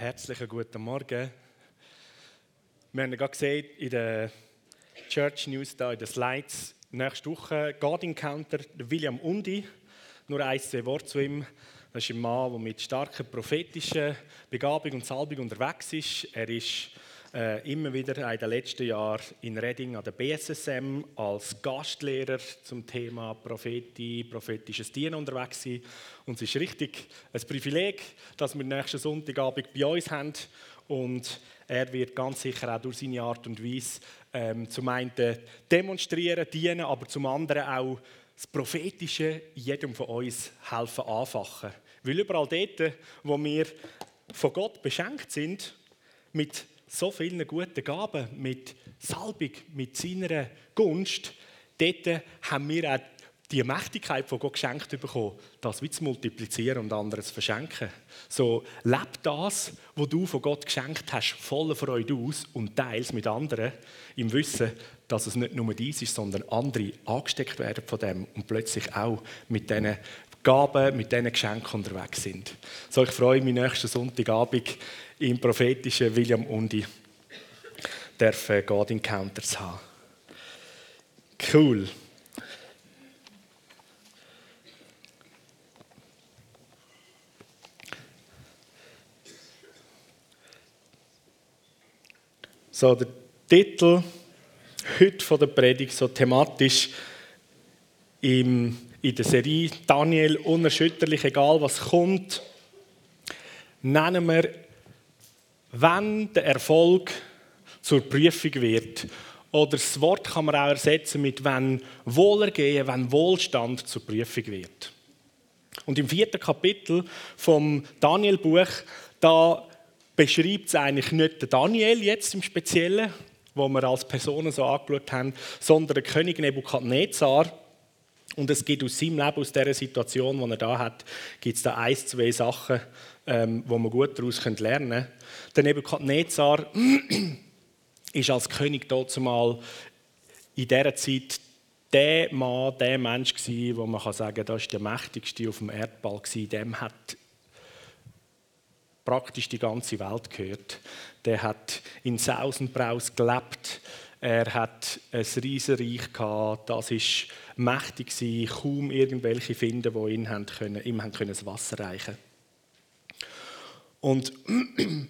Herzlichen guten Morgen. Wir haben gerade gesehen in der Church News, da in den Slides, nächste Woche God Encounter, William Undi. Nur ein, zwei Worte zu ihm. Das ist ein Mann, der mit starker prophetischer Begabung und Salbung unterwegs ist. Er ist äh, immer wieder in den letzten Jahren in Reading an der BSSM als Gastlehrer zum Thema Prophetie, prophetisches Dienen unterwegs sein. Und es ist richtig ein Privileg, dass wir nächsten Sonntagabend bei uns haben. Und er wird ganz sicher auch durch seine Art und Weise ähm, zum einen demonstrieren, dienen, aber zum anderen auch das Prophetische jedem von uns helfen anfachen. Weil überall dort, wo wir von Gott beschenkt sind, mit so vielen guten Gaben, mit Salbung, mit seiner Gunst, dort haben wir auch die Mächtigkeit von Gott geschenkt bekommen, das wie zu multiplizieren und anderen zu verschenken. So, leb das, was du von Gott geschenkt hast, voller Freude aus und teile es mit anderen, im Wissen, dass es nicht nur dies ist, sondern andere angesteckt werden von dem und plötzlich auch mit diesen Gaben, mit diesen Geschenken unterwegs sind. So, ich freue mich nächsten Sonntagabend im prophetischen William Undi dürfen God Encounters haben. Cool. So, der Titel heute von der Predigt, so thematisch im, in der Serie Daniel unerschütterlich, egal was kommt, nennen wir wenn der Erfolg zur Prüfung wird. Oder das Wort kann man auch ersetzen mit wenn Wohlergehen, wenn Wohlstand zur Prüfung wird. Und im vierten Kapitel vom Daniel-Buch, da beschreibt es eigentlich nicht den Daniel jetzt im Speziellen, wo wir als Personen so angeschaut haben, sondern den König Nebukadnezar. Und es gibt aus seinem Leben, aus dieser Situation, die er da hat, gibt es da ein, zwei Sachen, ähm, wo man gut daraus lernen können. Der Nebukadnezar ist als König mal in dieser Zeit der Mann, der Mensch gewesen, wo man kann sagen, das ist der mächtigste auf dem Erdball gewesen. Dem hat praktisch die ganze Welt gehört. Der hat in Sausenbraus gelebt. Er hat ein Riesenreich gehabt. Das ist mächtig. Kaum irgendwelche finden, die ihn haben können, ihm haben können das Wasser reichen. Und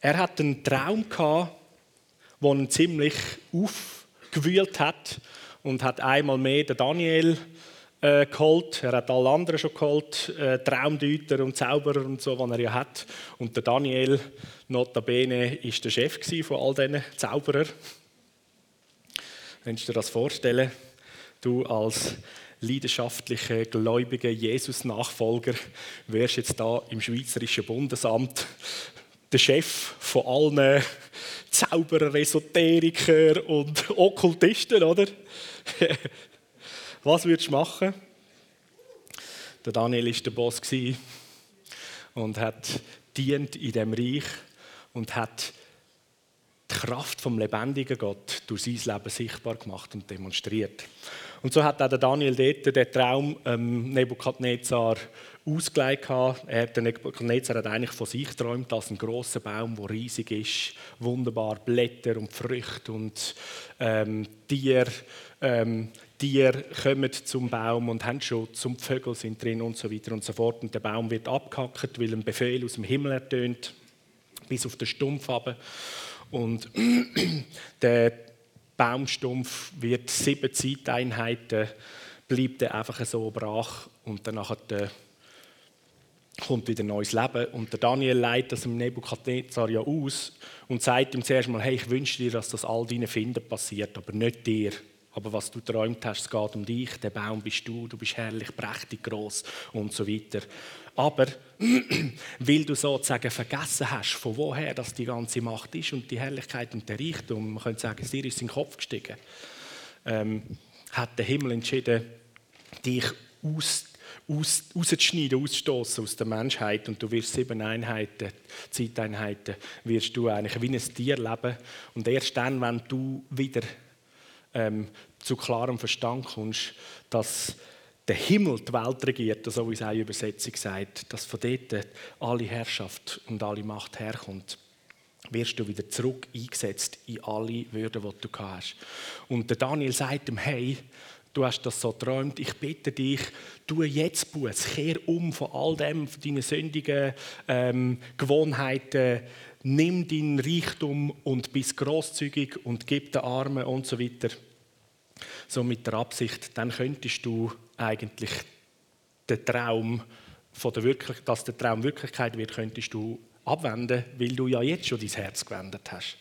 er hat einen Traum gehabt, der ihn ziemlich aufgewühlt hat und hat einmal mehr Daniel äh, geholt. Er hat alle anderen schon geholt, äh, Traumdeuter und Zauberer und so, was er ja hat. Und der Daniel, notabene, ist der Chef von all diesen Zauberern. Kannst du dir das vorstellen? Du als leidenschaftlicher, gläubiger Jesus-Nachfolger wärst jetzt da im Schweizerischen Bundesamt der Chef von allen Zauberer, Esoteriker und Okkultisten, oder? Was würdest du machen? Der Daniel war der Boss und hat dient in dem Reich und hat die Kraft vom lebendigen Gott durch sein Leben sichtbar gemacht und demonstriert. Und so hat auch der Daniel dort den Traum ähm, Nebukadnezar ausgelegt. Er, der Nebukadnezar hat eigentlich von sich geträumt als ein großer Baum, der riesig ist, wunderbar Blätter und Früchte und ähm, Tiere. Ähm, Tiere kommen zum Baum und haben Schutz und die Vögel sind drin und so weiter und so fort. Und der Baum wird abgehackt, weil ein Befehl aus dem Himmel ertönt, bis auf den Stumpf runter. Und der Baumstumpf wird sieben Zeiteinheiten, bleibt er einfach so brach und danach kommt wieder neues Leben. Und der Daniel leitet das im Nebukadnezar ja aus und sagt ihm zuerst mal, hey, ich wünsche dir, dass das all deinen Finden passiert, aber nicht dir. Aber was du träumt hast, es geht um dich, der Baum bist du, du bist herrlich, prächtig, groß und so weiter. Aber weil du sozusagen vergessen hast, von woher das die ganze Macht ist und die Herrlichkeit und der Reichtum, man könnte sagen, dir ist in den Kopf gestiegen, ähm, hat der Himmel entschieden, dich aus, aus, rauszuschneiden, auszustoßen aus der Menschheit und du wirst sieben Einheiten, Zeiteinheiten, wirst du eigentlich wie ein Tier leben und erst dann, wenn du wieder ähm, zu klarem Verstand kommst, dass der Himmel die Welt regiert, so wie es eine Übersetzung sagt, dass von dort alle Herrschaft und alle Macht herkommt, wirst du wieder zurück eingesetzt in alle Würde, die du hast. Und der Daniel sagt ihm, hey, du hast das so geträumt, ich bitte dich, tu jetzt Buß, kehr um von all dem, von deinen sündigen ähm, Gewohnheiten, nimm deinen Reichtum und bist großzügig und gib den Armen und so weiter. So mit der Absicht, dann könntest du eigentlich den Traum, von der Wirklich dass der Traum Wirklichkeit wird, könntest du abwenden, weil du ja jetzt schon dein Herz gewendet hast.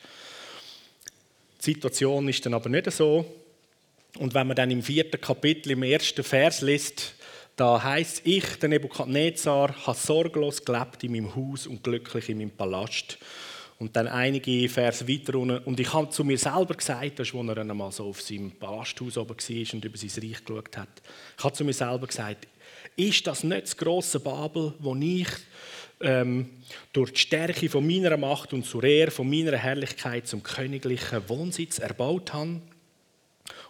Die Situation ist dann aber nicht so. Und wenn man dann im vierten Kapitel, im ersten Vers liest, da heißt ich, der Nebukadnezar, habe sorglos gelebt in meinem Haus und glücklich in meinem Palast. Und dann einige Vers weiter unten. Und ich habe zu mir selber gesagt, das ist, als er einmal so auf seinem Palasthaus oben war und über sein Reich geschaut hat. Ich habe zu mir selber gesagt, ist das nicht das grosse Babel, wo ich ähm, durch die Stärke von meiner Macht und zur Ehre von meiner Herrlichkeit zum königlichen Wohnsitz erbaut habe?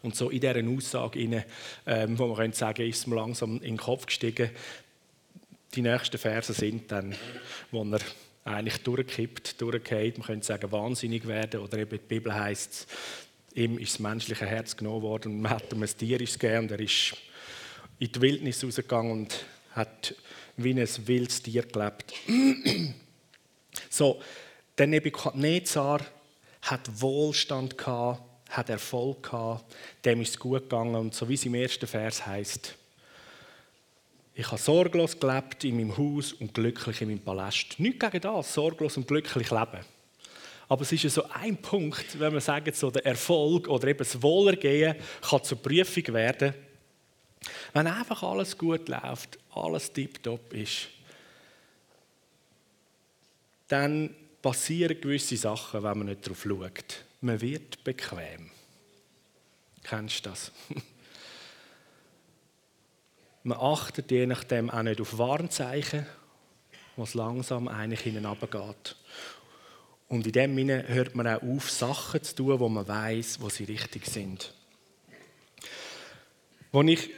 Und so in dieser Aussage, rein, ähm, wo man könnte sagen, ist es mir langsam in den Kopf gestiegen. Die nächsten Verse sind dann, wo er eigentlich durchkippt, durchgeht. Man könnte sagen, wahnsinnig werden. Oder eben die Bibel heißt, ihm ist das menschliche Herz genommen worden und man hat ihm ein Tier gegeben er ist in die Wildnis rausgegangen und hat wie ein wildes Tier gelebt. so, der Nebuchadnezzar hat Wohlstand gehabt, hat Erfolg gehabt, dem ist es gut gegangen und so wie es im ersten Vers heißt, ich habe sorglos gelebt in meinem Haus und glücklich in meinem Palast. Nicht gegen das, sorglos und glücklich leben. Aber es ist ja so ein Punkt, wenn man sagt, so der Erfolg oder eben das Wohlergehen kann zur Prüfung werden. Wenn einfach alles gut läuft, alles tiptop ist, dann passieren gewisse Sachen, wenn man nicht darauf schaut. Man wird bequem. Kennst du das? Man achtet je nachdem auch nicht auf Warnzeichen, was langsam eigentlich hinuntergeht. Und in dem Sinne hört man auch auf, Sachen zu tun, wo man weiß, wo sie richtig sind. Als ich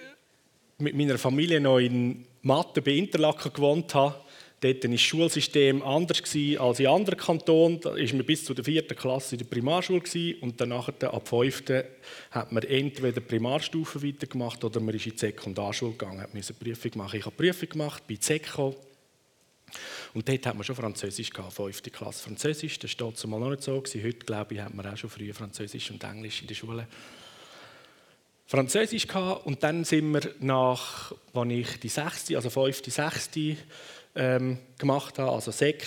mit meiner Familie noch in Mathe bei Interlaken gewohnt habe, Dort war das Schulsystem anders als in anderen Kantonen. Da war man bis zur vierten Klasse in der Primarschule und danach ab fünften hat man entweder Primarstufe weitergemacht oder man ist in die Sekundarschule gegangen, hat eine Prüfung machen. Ich habe eine Prüfung gemacht bei Zeko und dort hat man schon Französisch gehabt, fünfte Klasse Französisch. Das war damals noch nicht so. Heute, glaube ich, hat man auch schon früher Französisch und Englisch in der Schule. Französisch gehabt und dann sind wir nach, als ich die sechste, also fünfte, sechste ähm, gemacht habe, also SEC.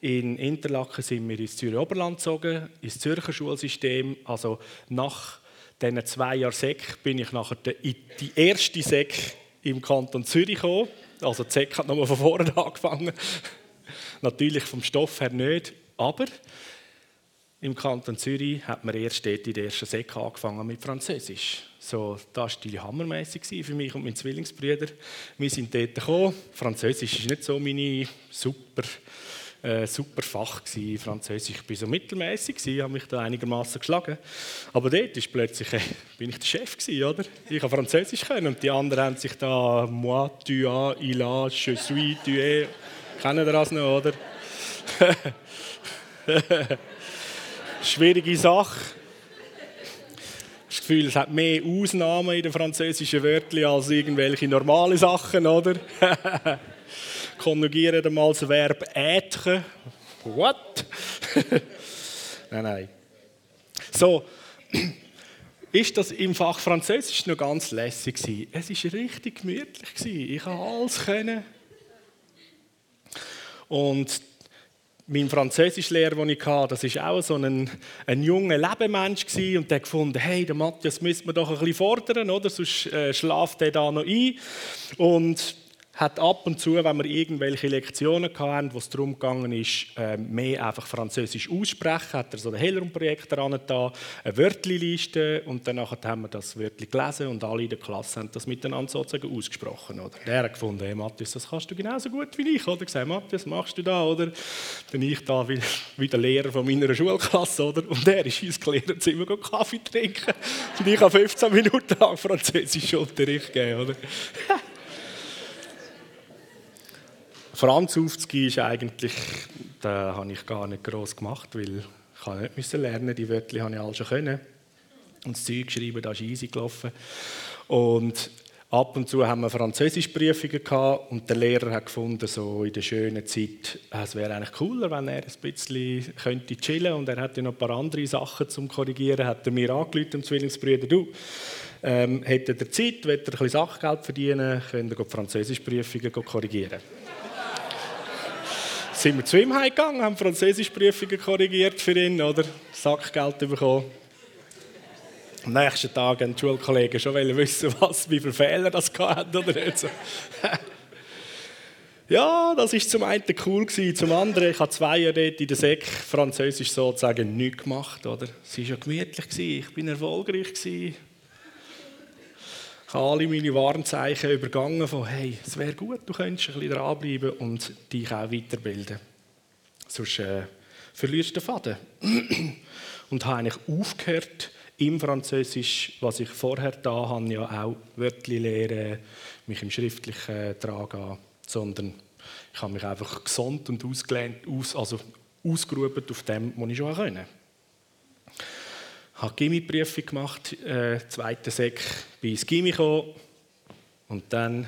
In Interlaken sind wir ins Zürich Oberland gezogen, ins Zürcher Schulsystem. Also nach diesen zwei Jahren SEC bin ich nachher in die erste SEC im Kanton Zürich gekommen. Also die SEC hat nochmal von vorne angefangen. Natürlich vom Stoff her nicht, aber im Kanton Zürich hat man erst dort in der ersten SEC angefangen mit Französisch. So, das war hammermäßig für mich und meinen Zwillingsbrüder. Wir sind dort gekommen. Französisch war nicht so meine super, äh, super Fach. Gewesen. Französisch war so mittelmäßig, habe mich da einigermaßen geschlagen. Aber dort ist plötzlich, äh, bin ich der Chef gewesen, oder? Ich habe Französisch können und die anderen haben sich da «moi», «tu as», «il a», «je suis», «tu es». Kennen das noch, oder? Schwierige Sache das Gefühl, es hat mehr Ausnahmen in den französischen Wörtern als irgendwelche normale Sachen, oder? Konjugieren einmal das Verb être. What? nein, nein. So, ist das im Fach Französisch noch ganz lässig gewesen. Es war richtig gemütlich gewesen. Ich konnte alles können. Und mein Französischlehrer, den ich hatte, das war auch so ein, ein junger Lebemensch und der gefunden, hey, der Matthias müsste man doch ein bisschen fordern, oder? sonst äh, schlaft er da noch ein. Und hat ab und zu, wenn wir irgendwelche Lektionen hatten, wo es darum ist, äh, mehr einfach Französisch aussprechen, hat er so ein Hellrum-Projekt daran da, eine Wörtliliste und dann haben wir das Wörtli gelesen und alle in der Klasse haben das miteinander sozusagen ausgesprochen. Oder? Der hat gefunden, hey Matthias, das kannst du genauso gut wie ich. Oder gesagt, Matthias, machst du da? Oder? Dann ich da wie, wie der Lehrer von meiner Schulklasse. Oder? Und der ist ins Lehrerzimmer Kaffee trinken. und ich habe 15 Minuten lang Französisch Unterricht gegeben. Oder? Franz aufzugeben ist eigentlich, da habe ich gar nicht groß gemacht, weil ich nicht müssen lernen, die Wörter habe ich alle schon können. Und das Zeug schreiben, da ist easy gelaufen. Und ab und zu haben wir Französischprüfungen gehabt und der Lehrer hat gefunden, so in der schönen Zeit, es wäre eigentlich cooler, wenn er ein bisschen könnte chillen und er hatte noch ein paar andere Sachen zum korrigieren, hat er mir angerufen, dem Zwillingsbrüder, du, ähm, hätte er Zeit, will er ein bisschen Sachgeld verdienen, könnt ihr Französischprüfungen korrigieren sind wir zu ihm gegangen, haben Französischprüfungen korrigiert für ihn, oder? Sackgeld bekommen. Am nächsten Tag haben die Schulkollegen schon wissen, was, wie viele Fehler das hatten oder nicht. Ja, das war zum einen cool zum anderen, ich habe zwei Jahre dort in der Sek Französisch sozusagen nichts gemacht, oder? Es war ja gemütlich ich bin erfolgreich gewesen. Ich habe alle meine Warnzeichen übergangen von, hey, es wäre gut, du könntest ein bisschen dranbleiben und dich auch weiterbilden. Sonst äh, verlierst du den Faden. und habe eigentlich aufgehört, im Französisch, was ich vorher da habe, ja auch Wörter lehren, mich im Schriftlichen tragen, sondern ich habe mich einfach gesund und ausgelernt, aus, also ausgeruht auf dem, was ich schon konnte habe Gimmi-Prüfung gemacht, äh, zweite Sek, bin ins Gimmi gekommen und dann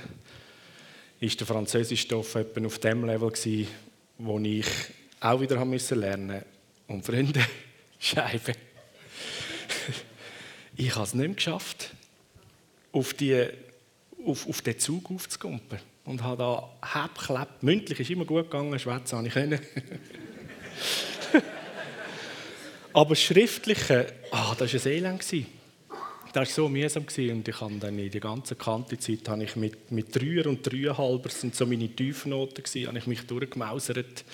ist der Französischstoff etwa auf dem Level gewesen, wo ich auch wieder haben müssen lernen und Freunde, Scheibe, ich habe es nicht geschafft, auf, die, auf, auf den Zug aufzukumpen und habe da hebklebt. Mündlich ist immer gut gegangen, schwätzen habe ich können. Aber das Schriftliche, ah, das war ein Elend. Das war so mühsam und ich habe dann in der ganzen Kantenzeit habe ich mit, mit Dreier und Dreieinhalber, das sind so meine Tiefnoten gewesen, habe ich mich durchgemausert,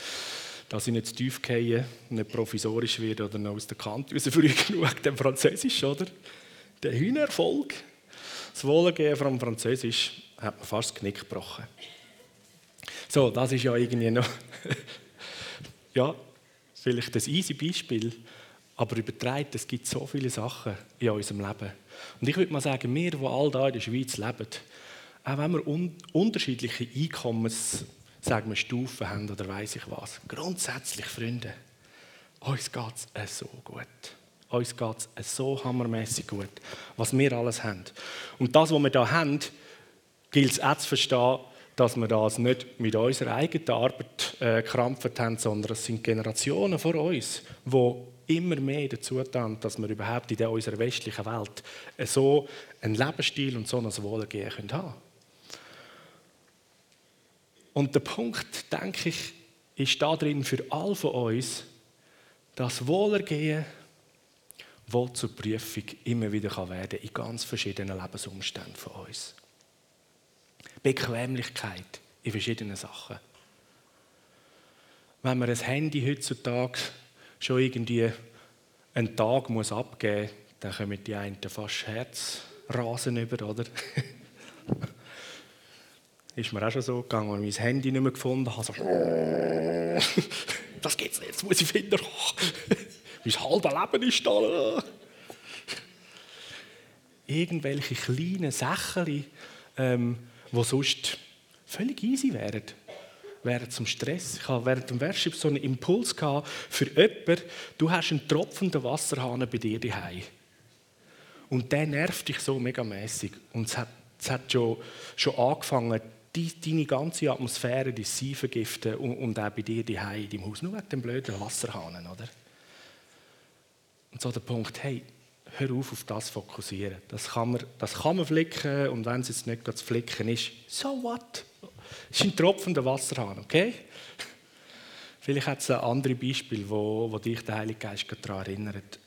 dass ich nicht zu tief gehe, nicht provisorisch werde oder noch aus der Kante raus früh genug, dem Französisch, oder? Der Hühnerfolg, das Wohlergehen vom Französisch, hat mir fast das Knick gebrochen. So, das ist ja irgendwie noch, ja, vielleicht ein easy Beispiel, aber übertreibt, es gibt so viele Sachen in unserem Leben. Und ich würde mal sagen, wir, die all da in der Schweiz leben, auch wenn wir un unterschiedliche Einkommens sagen wir, Stufen haben oder weiß ich was, grundsätzlich, Freunde, uns geht es so gut. Uns geht es so hammermäßig gut, was wir alles haben. Und das, was wir da haben, gilt es auch zu verstehen, dass wir das nicht mit unserer eigenen Arbeit äh, krampft haben, sondern es sind Generationen vor uns, die immer mehr dazu tun, dass wir überhaupt in unserer westlichen Welt so einen Lebensstil und so ein Wohlergehen haben können. Und der Punkt, denke ich, ist da drin für all von uns, dass Wohlergehen wohl zur Prüfung immer wieder werden kann in ganz verschiedenen Lebensumständen von uns. Bequemlichkeit in verschiedenen Sachen. Wenn man ein Handy heutzutage schon irgendwie einen Tag muss abgeben muss, dann kommen die einen fast Herzrasen über, oder? ist mir auch schon so gegangen, als ich mein Handy nicht mehr gefunden habe. So, das geht's nicht, jetzt muss ich finden. mein halbes Leben ist da. Irgendwelche kleinen Sachen, ähm, die sonst völlig easy wären während zum Stress. Ich hatte während dem Worship so einen Impuls gehabt für jemanden, du hast einen tropfenden Wasserhahn bei dir daheim. Und der nervt dich so megamäßig. Und es hat, es hat schon, schon angefangen, die, deine ganze Atmosphäre, die sie vergiften und, und auch bei dir daheim in deinem Haus. Nur wegen dem blöden Wasserhahn, oder? Und so der Punkt, hey, hör auf, auf das fokussieren. Das kann man, das kann man flicken und wenn es jetzt nicht zu flicken ist, so what? Es ist ein tropfender Wasserhahn, okay? Vielleicht hat es ein anderes Beispiel, wo, wo dich der Heilige Geist daran erinnert,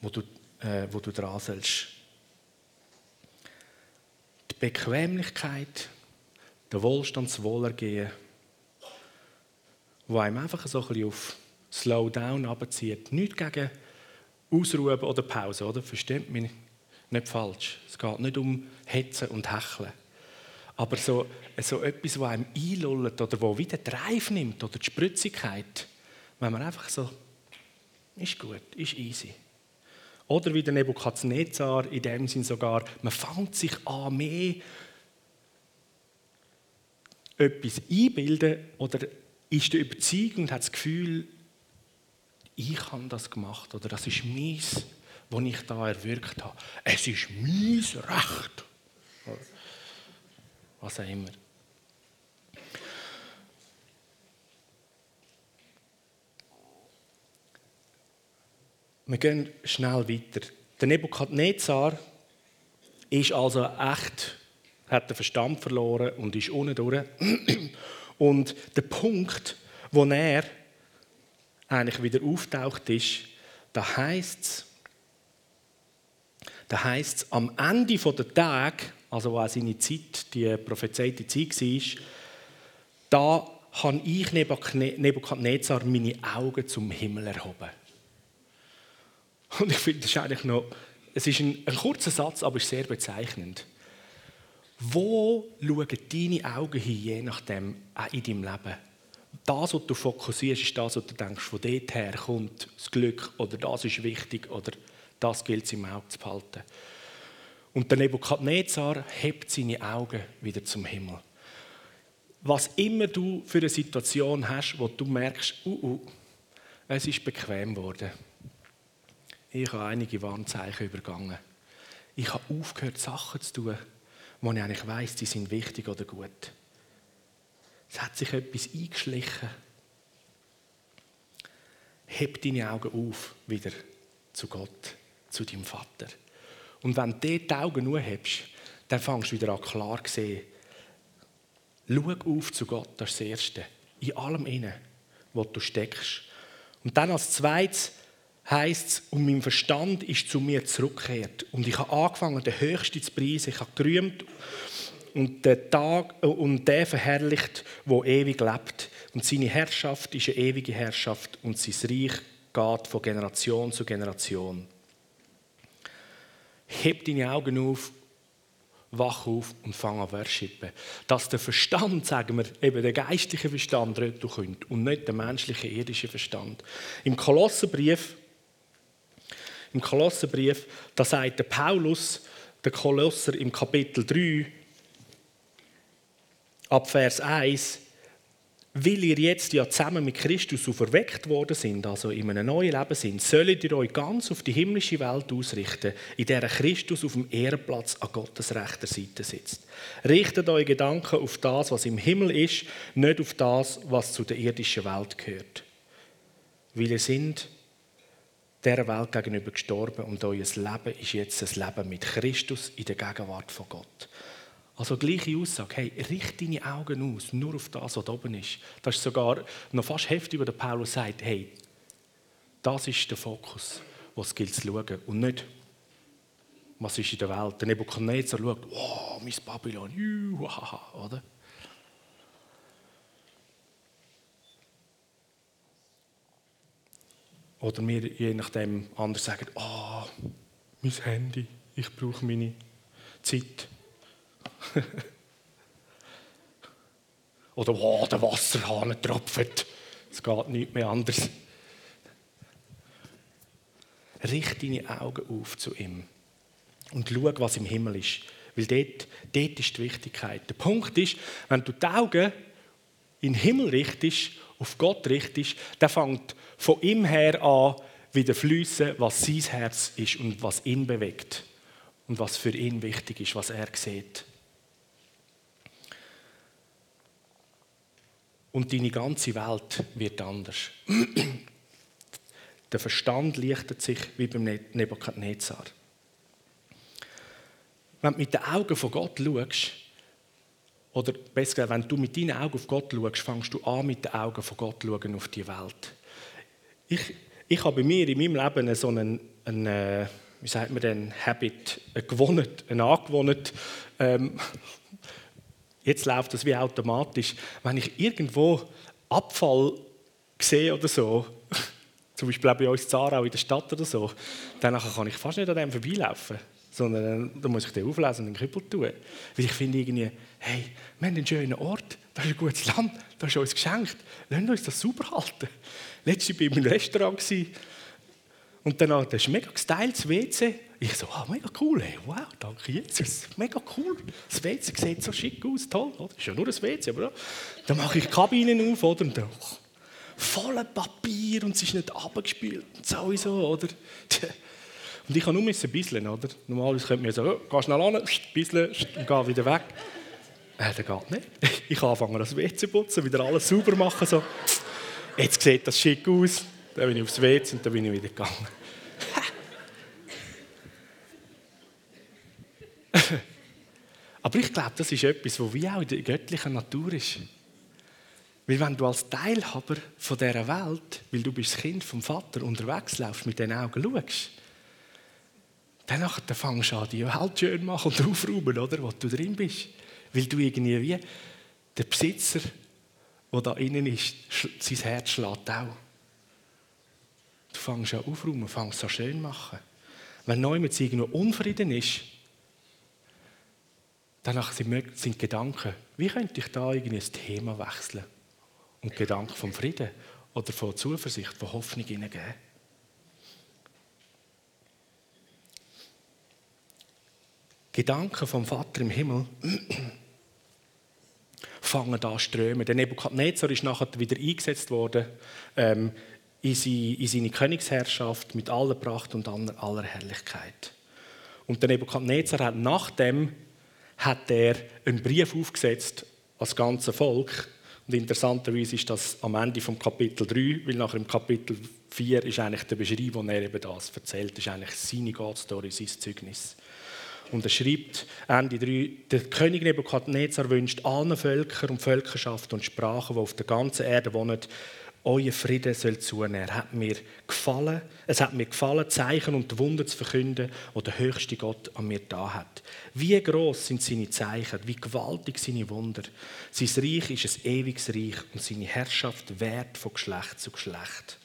wo du, äh, wo du dran sollst. Die Bequemlichkeit, der Wohlstand, das Wohlergehen, wo einem einfach so ein bisschen auf Slowdown abzieht. Nicht gegen Ausruhen oder Pause, oder? Versteht mich nicht falsch. Es geht nicht um Hetzen und Hecheln. Aber so, so etwas, das einem einlullt oder wo wieder Dreif nimmt oder die Spritzigkeit, wenn man einfach so, ist gut, ist easy. Oder wie der Nebukadnezar, in dem Sinn sogar, man fängt sich an, mehr etwas einbilden oder ist der Überzeugung und hat das Gefühl, ich habe das gemacht oder das ist meins, was ich da erwirkt habe. Es ist mein Recht. Was auch immer. Wir gehen schnell weiter. Der Nebukadnezar ist also echt, hat den Verstand verloren und ist unten durch. Und der Punkt, wo er eigentlich wieder auftaucht ist, da heißt es, da heißt am Ende der Tag, also wo auch seine Zeit, die prophezeite Zeit war, da habe ich Nebukadnezar meine Augen zum Himmel erhoben. Und ich finde, das ist eigentlich noch, es ist ein, ein kurzer Satz, aber ist sehr bezeichnend. Wo schauen deine Augen hin, je nachdem, auch in deinem Leben? Das, was du fokussierst, ist das, was du denkst, von dort her kommt das Glück oder das ist wichtig oder das gilt es im Auge zu behalten. Und der Nebukadnezar hebt seine Augen wieder zum Himmel. Was immer du für eine Situation hast, wo du merkst, uh, uh, es ist bequem geworden ich habe einige Warnzeichen übergangen. Ich habe aufgehört, Sachen zu tun, wo ich eigentlich weiss, die sind wichtig oder gut. Es hat sich etwas eingeschlichen. Heb deine Augen auf wieder zu Gott, zu deinem Vater. Und wenn du die Augen nur hebst, dann fängst du wieder an klar zu sehen. Schau auf zu Gott, das ist das Erste. In allem inne, wo du steckst. Und dann als zweites, heißt es, und mein Verstand ist zu mir zurückgekehrt. Und ich habe angefangen, den Höchsten zu preisen. Ich habe gerühmt und den Tag und der verherrlicht, wo ewig lebt. Und seine Herrschaft ist eine ewige Herrschaft und sein Reich geht von Generation zu Generation. Heb deine Augen auf, wach auf und fang an worshipen. Dass der Verstand, sagen wir, eben der geistliche Verstand kommt und nicht der menschliche, irdische Verstand. Im Kolosserbrief im Kolosserbrief, da sagt der Paulus, der Kolosser im Kapitel 3, ab Vers 1, weil ihr jetzt ja zusammen mit Christus auferweckt worden sind, also in einem neuen Leben sind, sollt ihr euch ganz auf die himmlische Welt ausrichten, in der Christus auf dem Ehrenplatz an Gottes rechter Seite sitzt. Richtet eure Gedanken auf das, was im Himmel ist, nicht auf das, was zu der irdischen Welt gehört. Weil ihr sind dieser Welt gegenüber gestorben und euer Leben ist jetzt ein Leben mit Christus in der Gegenwart von Gott. Also gleiche Aussage, hey, richte deine Augen aus, nur auf das, was oben ist. Das ist sogar noch fast heftig, wo der Paulus sagt, hey, das ist der Fokus, was gilt zu schauen und nicht, was ist in der Welt. Der Nebuchadnezzar schaut, wow, mein Babylon, juhu, oder? Oder wir je nachdem anders sagen, oh, mein Handy, ich brauche meine Zeit. Oder oh, der Wasserhahn tropft. Es geht nicht mehr anders. Richte deine Augen auf zu ihm und schau, was im Himmel ist. Weil dort, dort ist die Wichtigkeit. Der Punkt ist, wenn du die Augen in den Himmel richtest, auf Gott richtest, dann fängt von ihm her an wieder fließen, was sein Herz ist und was ihn bewegt und was für ihn wichtig ist, was er sieht. Und deine ganze Welt wird anders. Der Verstand lichtet sich wie beim Nebukadnezar. Wenn du mit den Augen von Gott schaust, oder besser gesagt, wenn du mit deinen Augen auf Gott schaust, fängst du an, mit den Augen von Gott zu schauen auf die Welt. Ich, ich habe bei mir in meinem Leben so einen, einen, äh, wie sagt man denn, Habit, eine Gewohnheit, eine Angewohnheit. Ähm, jetzt läuft das wie automatisch. Wenn ich irgendwo Abfall sehe oder so, zum Beispiel auch bei uns in Zarau in der Stadt oder so, dann kann ich fast nicht an dem vorbeilaufen, sondern dann muss ich den auflesen und den Küppel tun. Weil ich finde irgendwie, hey, wir haben einen schönen Ort, das ist ein gutes Land, das ist uns geschenkt, lasst uns das sauber halten. Letztes Mal war ich im Restaurant und dann das ist mega gestylt, WC. Ich so, ah, mega cool, hey, wow, danke Jesus, mega cool. Das WC sieht so schick aus, toll, oder? Ist ja nur ein WC, aber dann mache ich die Kabinen auf, oder? Und dann, voller Papier und es ist nicht abgespielt und sowieso, oder? Und ich kann nur ein bisschen, oder? Normalerweise könnte man so, oh, geh schnell an, ein bisschen und geh wieder weg. Äh, das geht nicht. Ich kann anfangen, das WC putzen, wieder alles sauber machen, so. Jetzt sieht das schick aus. Dann bin ich aufs WC und dann bin ich wieder gegangen. Aber ich glaube, das ist etwas, was wie auch in der göttlichen Natur ist. Weil wenn du als Teilhaber von dieser Welt, weil du bist das Kind vom Vater, unterwegs laufst, mit den Augen schaust, dann fängst du an, die Welt schön machen und aufräumen, oder, wo du drin bist. Weil du irgendwie wie der Besitzer, der da innen ist, sein Herz schlägt auch. Du fängst an aufräumen, fängst an schön machen. Wenn neu mit irgendwo Unfrieden ist, danach sind, Gedanken, wie könnte ich da irgendwie ein Thema wechseln? und Gedanken vom Frieden oder von Zuversicht, von Hoffnung hineingeben. Gedanken vom Vater im Himmel fangen an strömen. Der Nebukadnezar ist nachher wieder eingesetzt worden ähm, in, seine, in seine Königsherrschaft mit aller Pracht und aller Herrlichkeit. Und der Nebukadnezar hat nachdem hat er einen Brief aufgesetzt als ganze Volk und interessanterweise ist das am Ende vom Kapitel 3, weil nach dem Kapitel 4 ist eigentlich der Beschreib, wo er eben das erzählt, ist eigentlich seine God-Story, sein Zeugnis. Und er schreibt, Ende 3, der König Nebukadnezar wünscht allen Völkern und Völkerschaften und Sprachen, die auf der ganzen Erde wohnen, euer Friede soll zunehmen. Hat mir gefallen, es hat mir gefallen, Zeichen und Wunder zu verkünden, die der höchste Gott an mir da hat. Wie groß sind seine Zeichen, wie gewaltig seine Wunder. Sein Reich ist ein ewiges Reich und seine Herrschaft währt von Geschlecht zu Geschlecht.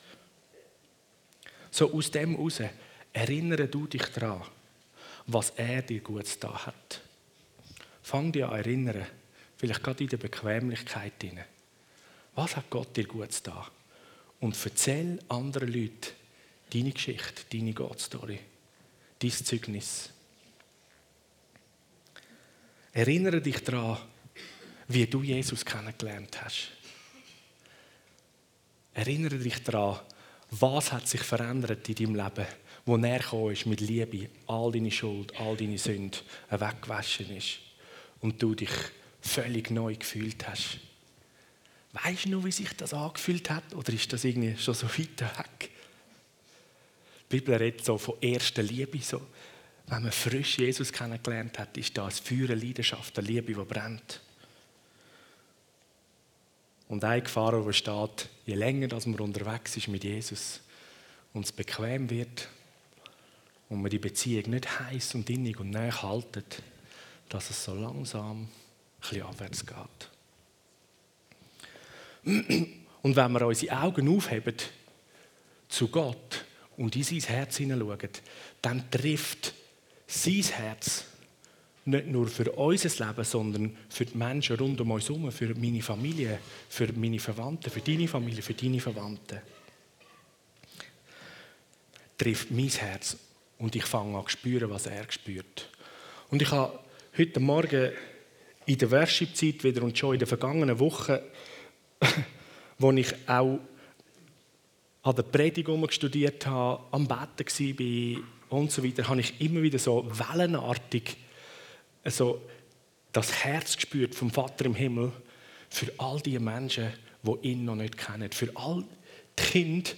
So aus dem heraus erinnere du dich daran, was er dir gut da hat. Fang dich an erinnern, vielleicht gerade in der Bequemlichkeit hinein. Was hat Gott dir gut da? Und erzähl anderen Leuten deine Geschichte, deine Gott-Story, dein Zeugnis. Erinnere dich daran, wie du Jesus kennengelernt hast. Erinnere dich daran, was hat sich verändert in deinem Leben, wo er gekommen ist mit Liebe, all deine Schuld, all deine Sünden weggewaschen ist und du dich völlig neu gefühlt hast. Weißt du noch, wie sich das angefühlt hat? Oder ist das irgendwie schon so weit weg? Die Bibel redet so von erster Liebe. So. Wenn man frisch Jesus kennengelernt hat, ist das Feuer, eine Leidenschaft, eine Liebe, die brennt. Und eine Gefahr, die besteht, je länger dass man unterwegs ist mit Jesus und es bequem wird und man die Beziehung nicht heiß und innig und näher haltet, dass es so langsam ein bisschen abwärts geht. Und wenn wir unsere Augen aufheben zu Gott und in sein Herz hineinschauen, dann trifft sein Herz nicht nur für unser Leben, sondern für die Menschen rund um uns herum, für meine Familie, für meine Verwandten, für deine Familie, für deine Verwandten. Trifft mein Herz und ich fange an zu spüren, was er spürt. Und ich habe heute Morgen in der Worship-Zeit wieder und schon in den vergangenen Wochen wo ich auch an der Predigt studiert habe, am Betten war und so weiter, habe ich immer wieder so wellenartig also das Herz gespürt vom Vater im Himmel für all die Menschen, die ihn noch nicht kennen, für all die Kinder,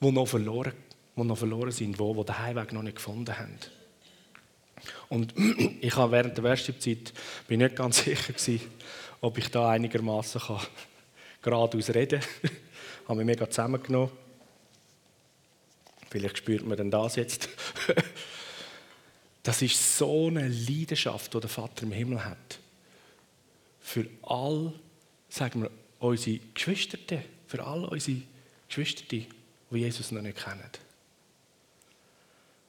die noch verloren, die noch verloren sind, die, die den Heimweg noch nicht gefunden haben. Und ich habe während der Worship-Zeit nicht ganz sicher gewesen, ob ich da einigermaßen geradeaus reden. habe mich mega zusammengenommen. Vielleicht spürt man denn das jetzt. Das ist so eine Leidenschaft, die der Vater im Himmel hat. Für all, sagen wir, unsere Geschwister, für all unsere Geschwister, die Jesus noch nicht kennen.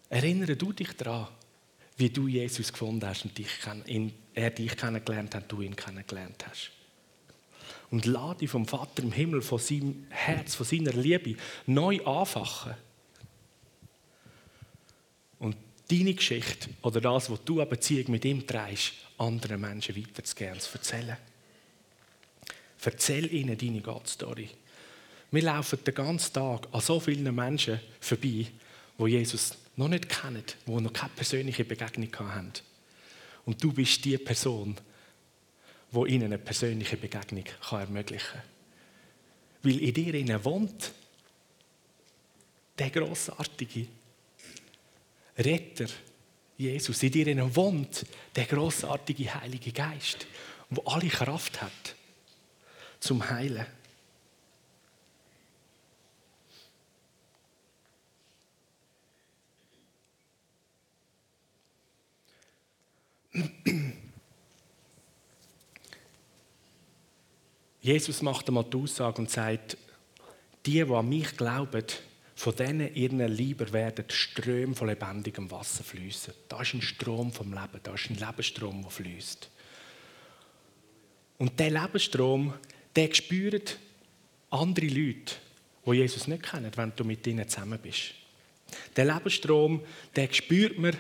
Erinnere du dich daran, wie du Jesus gefunden hast und dich, er dich kennengelernt hat, du ihn kennengelernt hast. Und lade dich vom Vater im Himmel, von seinem Herz, von seiner Liebe neu anfachen. Und deine Geschichte oder das, was du eine Beziehung mit ihm trägst, anderen Menschen weiterzugeben, zu erzählen. Erzähl ihnen deine Gott-Story. Wir laufen den ganzen Tag an so vielen Menschen vorbei, wo Jesus noch nicht kennen, die noch keine persönliche Begegnung haben. Und du bist die Person, wo ihnen eine persönliche Begegnung kann ermöglichen kann. Weil in dir innen wohnt der großartige Retter, Jesus. In dir innen wohnt der großartige Heilige Geist, wo alle Kraft hat zum Heilen. Jesus macht einmal die Aussage und sagt, die, die an mich glauben, von denen ihren Lieber werden Ströme von lebendigem Wasser fließen. Da ist ein Strom vom Leben, da ist ein Lebensstrom, der fließt. Und der Lebensstrom, der spüren andere Leute, die Jesus nicht kennen, wenn du mit ihnen zusammen bist. Der Lebensstrom, der spürt man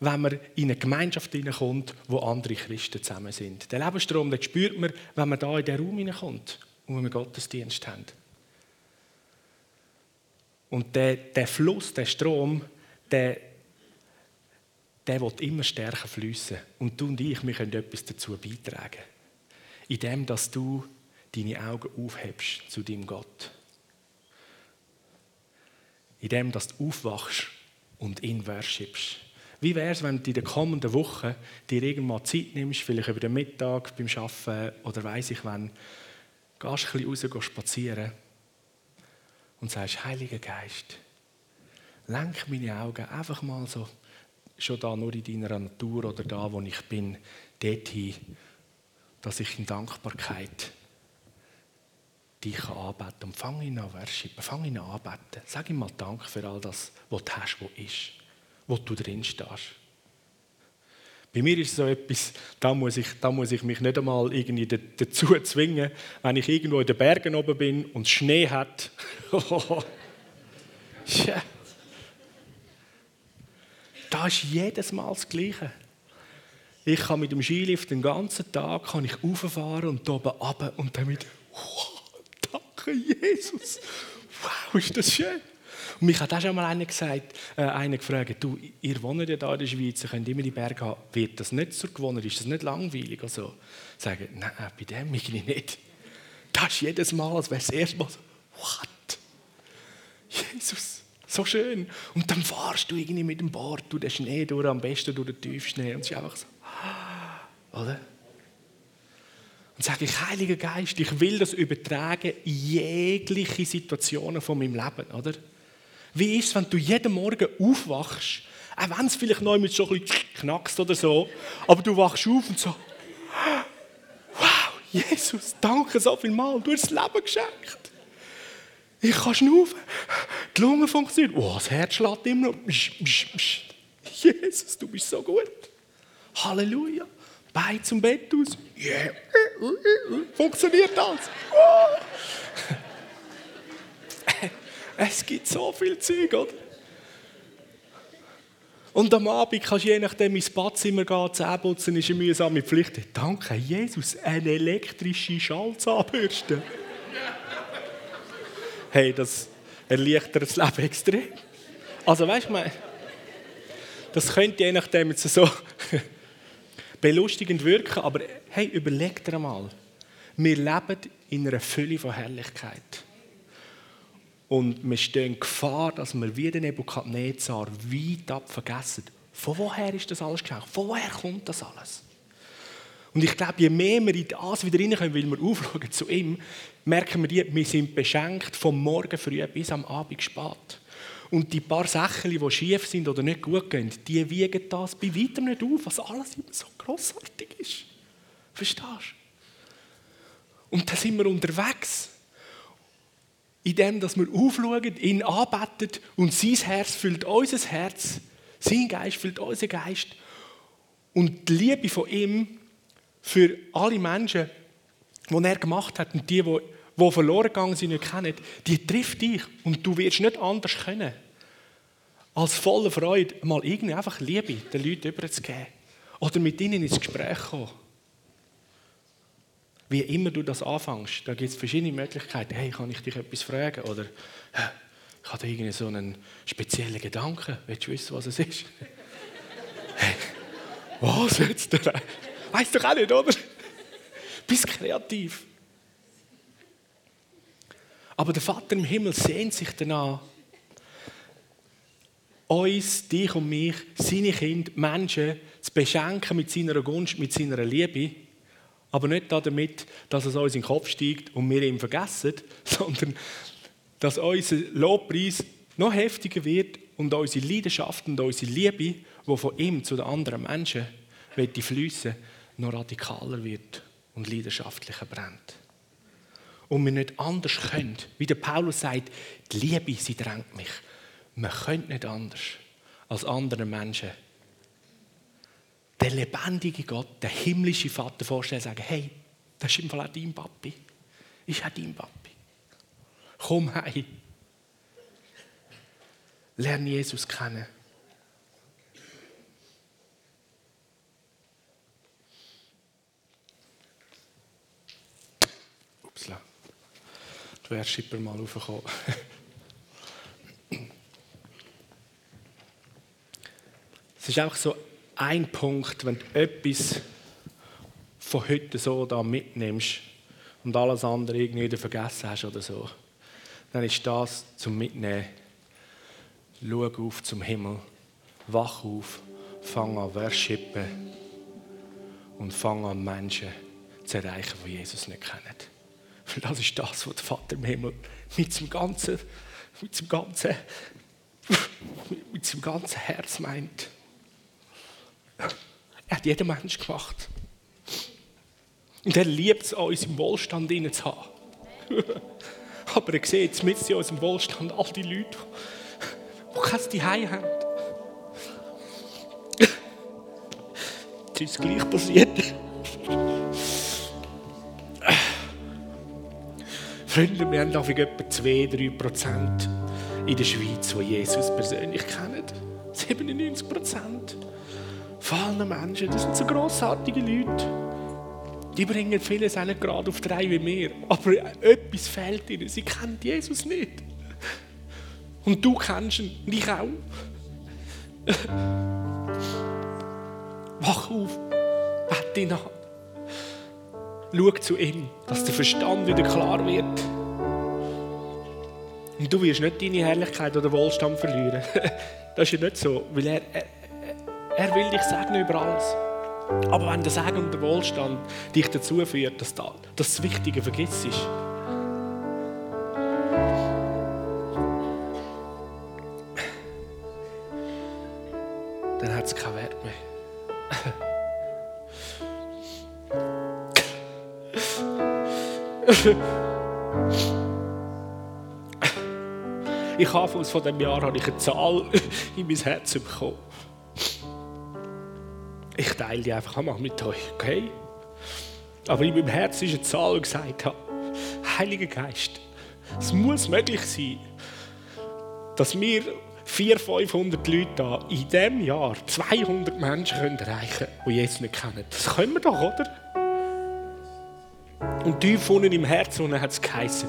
wenn man in eine Gemeinschaft hineinkommt, wo andere Christen zusammen sind. Den Lebensstrom den spürt man, wenn man da in den Raum hineinkommt wenn wir Gottesdienst haben. Und der, der Fluss, der Strom, der, der wird immer stärker fließen. Und du und ich, wir können etwas dazu beitragen. Indem, dass du deine Augen aufhebst zu deinem Gott. Indem, dass du aufwachst und ihn worshipst. Wie wäre es, wenn du in den kommenden Wochen dir irgendwann Zeit nimmst, vielleicht über den Mittag beim Arbeiten oder weiß ich wann, gehst ein bisschen raus spazieren und sagst, Heiliger Geist, lenk meine Augen einfach mal so, schon da nur in deiner Natur oder da, wo ich bin, dorthin, dass ich in Dankbarkeit dich anbeten kann. Und fang ihn an worshipen, fang ihn an anbeten. Sag ihm mal Dank für all das, was du hast, was ist wo du drin stehst. Bei mir ist so etwas, da muss ich, da muss ich mich nicht einmal irgendwie dazu zwingen, wenn ich irgendwo in den Bergen oben bin und Schnee hat. da ist jedes Mal das Gleiche. Ich kann mit dem Skilift den ganzen Tag kann ich rauffahren und oben runter und damit, wow, danke Jesus, wow, ist das schön. Und mich hat auch schon mal einer gesagt, äh, einer gefragt, du, ihr wohnt ja da in der Schweiz, ihr könnt immer die Berge haben, wird das nicht so gewonnen, ist das nicht langweilig? Also, sagen, nein, bei dem irgendwie nicht. Das ist jedes Mal, als wäre es das erste Mal so, what? Jesus, so schön. Und dann fahrst du irgendwie mit dem Board durch den Schnee durch, am besten durch den Tiefschnee. Und es ist einfach so, oder? Und sage ich, Heiliger Geist, ich will das übertragen in jegliche Situationen von meinem Leben, oder? Wie ist es, wenn du jeden Morgen aufwachst, auch wenn es vielleicht noch mit so ein bisschen knackst oder so, aber du wachst auf und so, wow, Jesus, danke so viel Mal, du hast das Leben geschenkt. Ich kann schnaufen, die Lunge funktioniert, oh, das Herz schlägt immer noch. Jesus, du bist so gut. Halleluja. Bein zum Bett aus. Yeah. Funktioniert das? Oh. Es gibt so viel Zeug, oder? Und am Abend kannst du je nachdem ins Badzimmer gehen, Zähneputzen ist eine mühsame Pflicht. Danke, Jesus, eine elektrische Schallzahnbürste. hey, das erleichtert das Leben extrem. Also weißt du, das könnte je nachdem jetzt so belustigend wirken, aber hey, überleg dir mal. Wir leben in einer Fülle von Herrlichkeit. Und wir stehen in Gefahr, dass wir wie der Nebukadnezar weit ab vergessen. Von woher ist das alles geschenkt? Von woher kommt das alles? Und ich glaube, je mehr wir in das wieder reinkommen, weil wir aufschauen zu ihm, merken wir, wir sind beschenkt vom Morgen früh bis am Abend spät. Und die paar Sachen, die schief sind oder nicht gut gehen, die wiegen das bei weitem nicht auf, was alles immer so grossartig ist. Verstehst du? Und da sind wir unterwegs. In dem, dass wir aufschauen, ihn anbeten und sein Herz füllt unser Herz, sein Geist füllt unser Geist. Und die Liebe von ihm für alle Menschen, die er gemacht hat und die, die, die verloren gegangen sind, nicht kennen, die trifft dich und du wirst nicht anders können, als voller Freude mal irgendwie einfach Liebe den Leuten überzugeben oder mit ihnen ins Gespräch kommen. Wie immer du das anfängst, da gibt es verschiedene Möglichkeiten. Hey, kann ich dich etwas fragen? Oder ich habe irgendwie so einen speziellen Gedanken. Willst du wissen, was es ist? hey, was jetzt? Weißt du auch nicht, oder? Bist kreativ. Aber der Vater im Himmel sehnt sich danach, uns, dich und mich, seine Kinder, Menschen zu beschenken mit seiner Gunst, mit seiner Liebe. Aber nicht damit, dass es uns in den Kopf steigt und wir ihn vergessen, sondern dass unser Lobpreis noch heftiger wird und unsere Leidenschaft und unsere Liebe, die von ihm zu den anderen Menschen fließen noch radikaler wird und leidenschaftlicher brennt. Und wir nicht anders können, wie der Paulus sagt, die Liebe, sie drängt mich. Man könnte nicht anders als andere Menschen der lebendige Gott, der himmlische Vater vorstellen und sagen, hey, das ist im Fall auch dein Papi. Ist auch dein Papi. Komm heim. Lerne Jesus kennen. Upsla. Du wärst schipper mal raufgekommen. es ist auch so ein Punkt, wenn du etwas von heute so da mitnimmst und alles andere irgendwie wieder vergessen hast oder so, dann ist das zum Mitnehmen. Schau auf zum Himmel, wach auf, fang an worshipen und fang an Menschen zu erreichen, die Jesus nicht kennen. Weil das ist das, was der Vater im Himmel mit seinem ganzen, mit seinem ganzen, mit seinem ganzen Herz meint. Er hat jeden Mensch gemacht. Und er liebt es, uns im Wohlstand zu haben. Aber er sieht mit in unserem Wohlstand all die Leute, die kein Zuhause haben. Es ist gleich passiert. Freunde, wir haben etwa 2-3 Prozent in der Schweiz, die Jesus persönlich kennen. 97 Prozent von Menschen. Das sind so grossartige Leute. Die bringen vieles auch nicht gerade auf drei wie wir. Aber etwas fehlt ihnen. Sie kennen Jesus nicht. Und du kennst ihn, und ich auch. Wach auf, bete ihn an. Schau zu ihm, dass der Verstand wieder klar wird. Und du wirst nicht deine Herrlichkeit oder Wohlstand verlieren. Das ist ja nicht so, weil er, er er will dich segnen über alles. Aber wenn der Segen und der Wohlstand dich dazu führt, dass das Wichtige vergisst, dann hat es keinen Wert mehr. ich habe von diesem Jahr habe ich eine Zahl in mein Herz bekommen ich teile die einfach mal mit euch, okay? Aber in meinem Herzen ist eine Zahl, die gesagt hat, Heiliger Geist, es muss möglich sein, dass wir 400, 500 Leute da in diesem Jahr 200 Menschen erreichen können, die Jesus nicht kennen. Das können wir doch, oder? Und tief unten im Herzen hat es geheißen,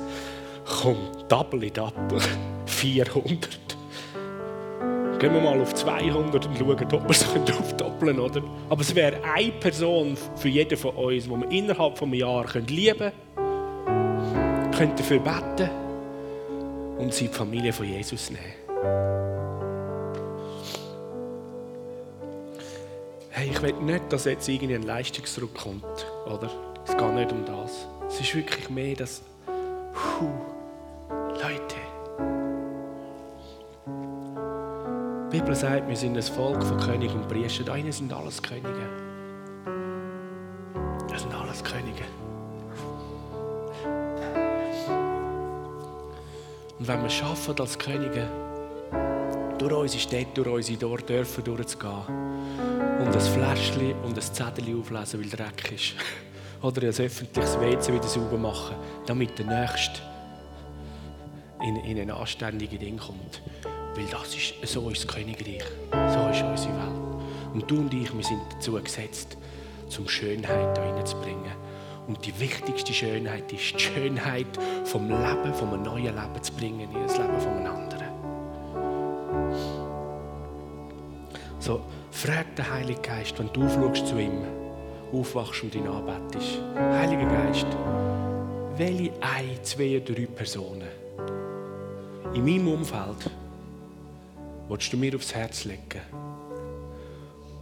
komm, double it up. 400. Gehen wir mal auf 200 und schauen, ob wir es aufdoppeln können. Aber es wäre eine Person für jeden von uns, die wir innerhalb von einem Jahr lieben können dafür beten und sie die Familie von Jesus nehmen. Hey, ich will nicht, dass jetzt irgendwie ein Leistungsdruck kommt. Oder? Es geht nicht um das. Es ist wirklich mehr, dass. Puh, Leute. Die Bibel sagt, wir sind ein Volk von Königen und Priestern. Da sind alles Könige. Das sind alles Könige. Und wenn wir schaffen, als Könige, durch unsere Städte, durch unsere Dörfer durchzugehen und ein Fläschchen und ein Zettel auflesen, weil Dreck ist, oder ein öffentliches WC wieder sauber machen, damit der Nächste in, in ein anständiges Ding kommt. Weil das ist, so ist Königreich, so ist unsere Welt. Und du und ich, wir sind dazu gesetzt, zum Schönheit da reinzubringen. Und die wichtigste Schönheit ist die Schönheit vom Leben, vom neuen Leben zu bringen in das Leben von einem anderen. So, frag den Heiligen Geist, wenn du aufschaust zu ihm, aufwachst und ihn anbetest. Heiliger Geist, welche ein, zwei, drei Personen in meinem Umfeld willst du mir aufs Herz legen,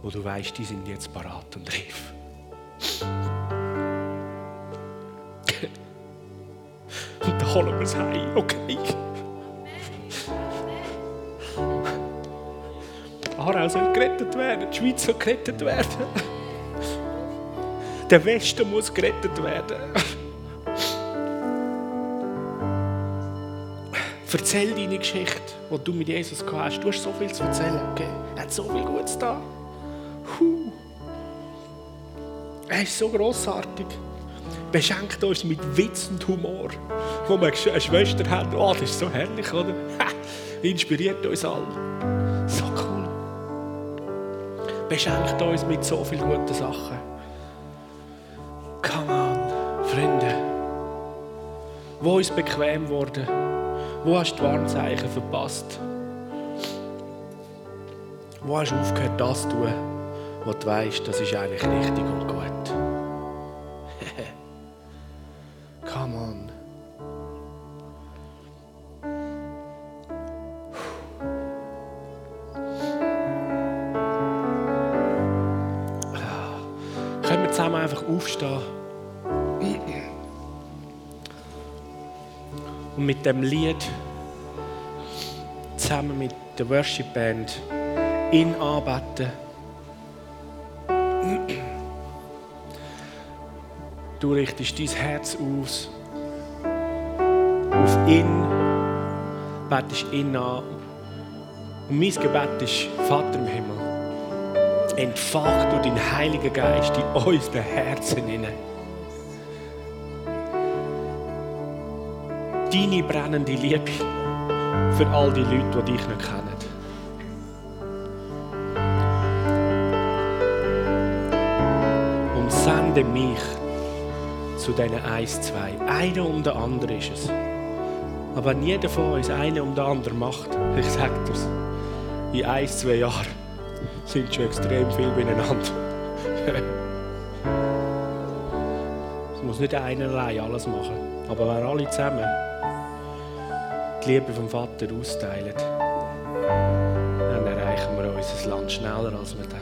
wo du weißt, die sind jetzt parat und reif. und dann holen wir es heim, okay? Aarau soll gerettet werden, die Schweiz soll gerettet werden. Der Westen muss gerettet werden. Erzähl deine Geschichte, die du mit Jesus gehabt hast. Du hast so viel zu erzählen. Okay? Er hat so viel Gutes da. Huh. Er ist so grossartig. Beschenkt uns mit Witz und Humor. Wo wir eine Schwester haben. Oh, das ist so herrlich, oder? Inspiriert uns alle. So cool. Beschenkt uns mit so vielen guten Sachen. Come on, Freunde. Wo ist bequem geworden? Wo hast du die Warnzeichen verpasst? Wo hast du aufgehört, das zu tun, was du weißt, das ist eigentlich richtig und gut? Dem Lied zusammen mit der Worship Band ihn anbeten. Du richtest dein Herz aus auf ihn, betest ihn an. Und mein Gebet ist, Vater im Himmel, entfach du deinen Heiligen Geist in unsere Herzen hinein. Deine brennende Liebe für all die Leute, die dich nicht kennen. Und sende mich zu diesen eins, zwei. Einer um den anderen ist es. Aber wenn jeder von uns einen um den anderen macht, ich sage dir's, in ein, zwei Jahren sind schon extrem viel beieinander. es muss nicht einer allein alles machen. Aber wenn alle zusammen Liebe vom Vater austeilen, dann erreichen wir unser Land schneller, als wir denken.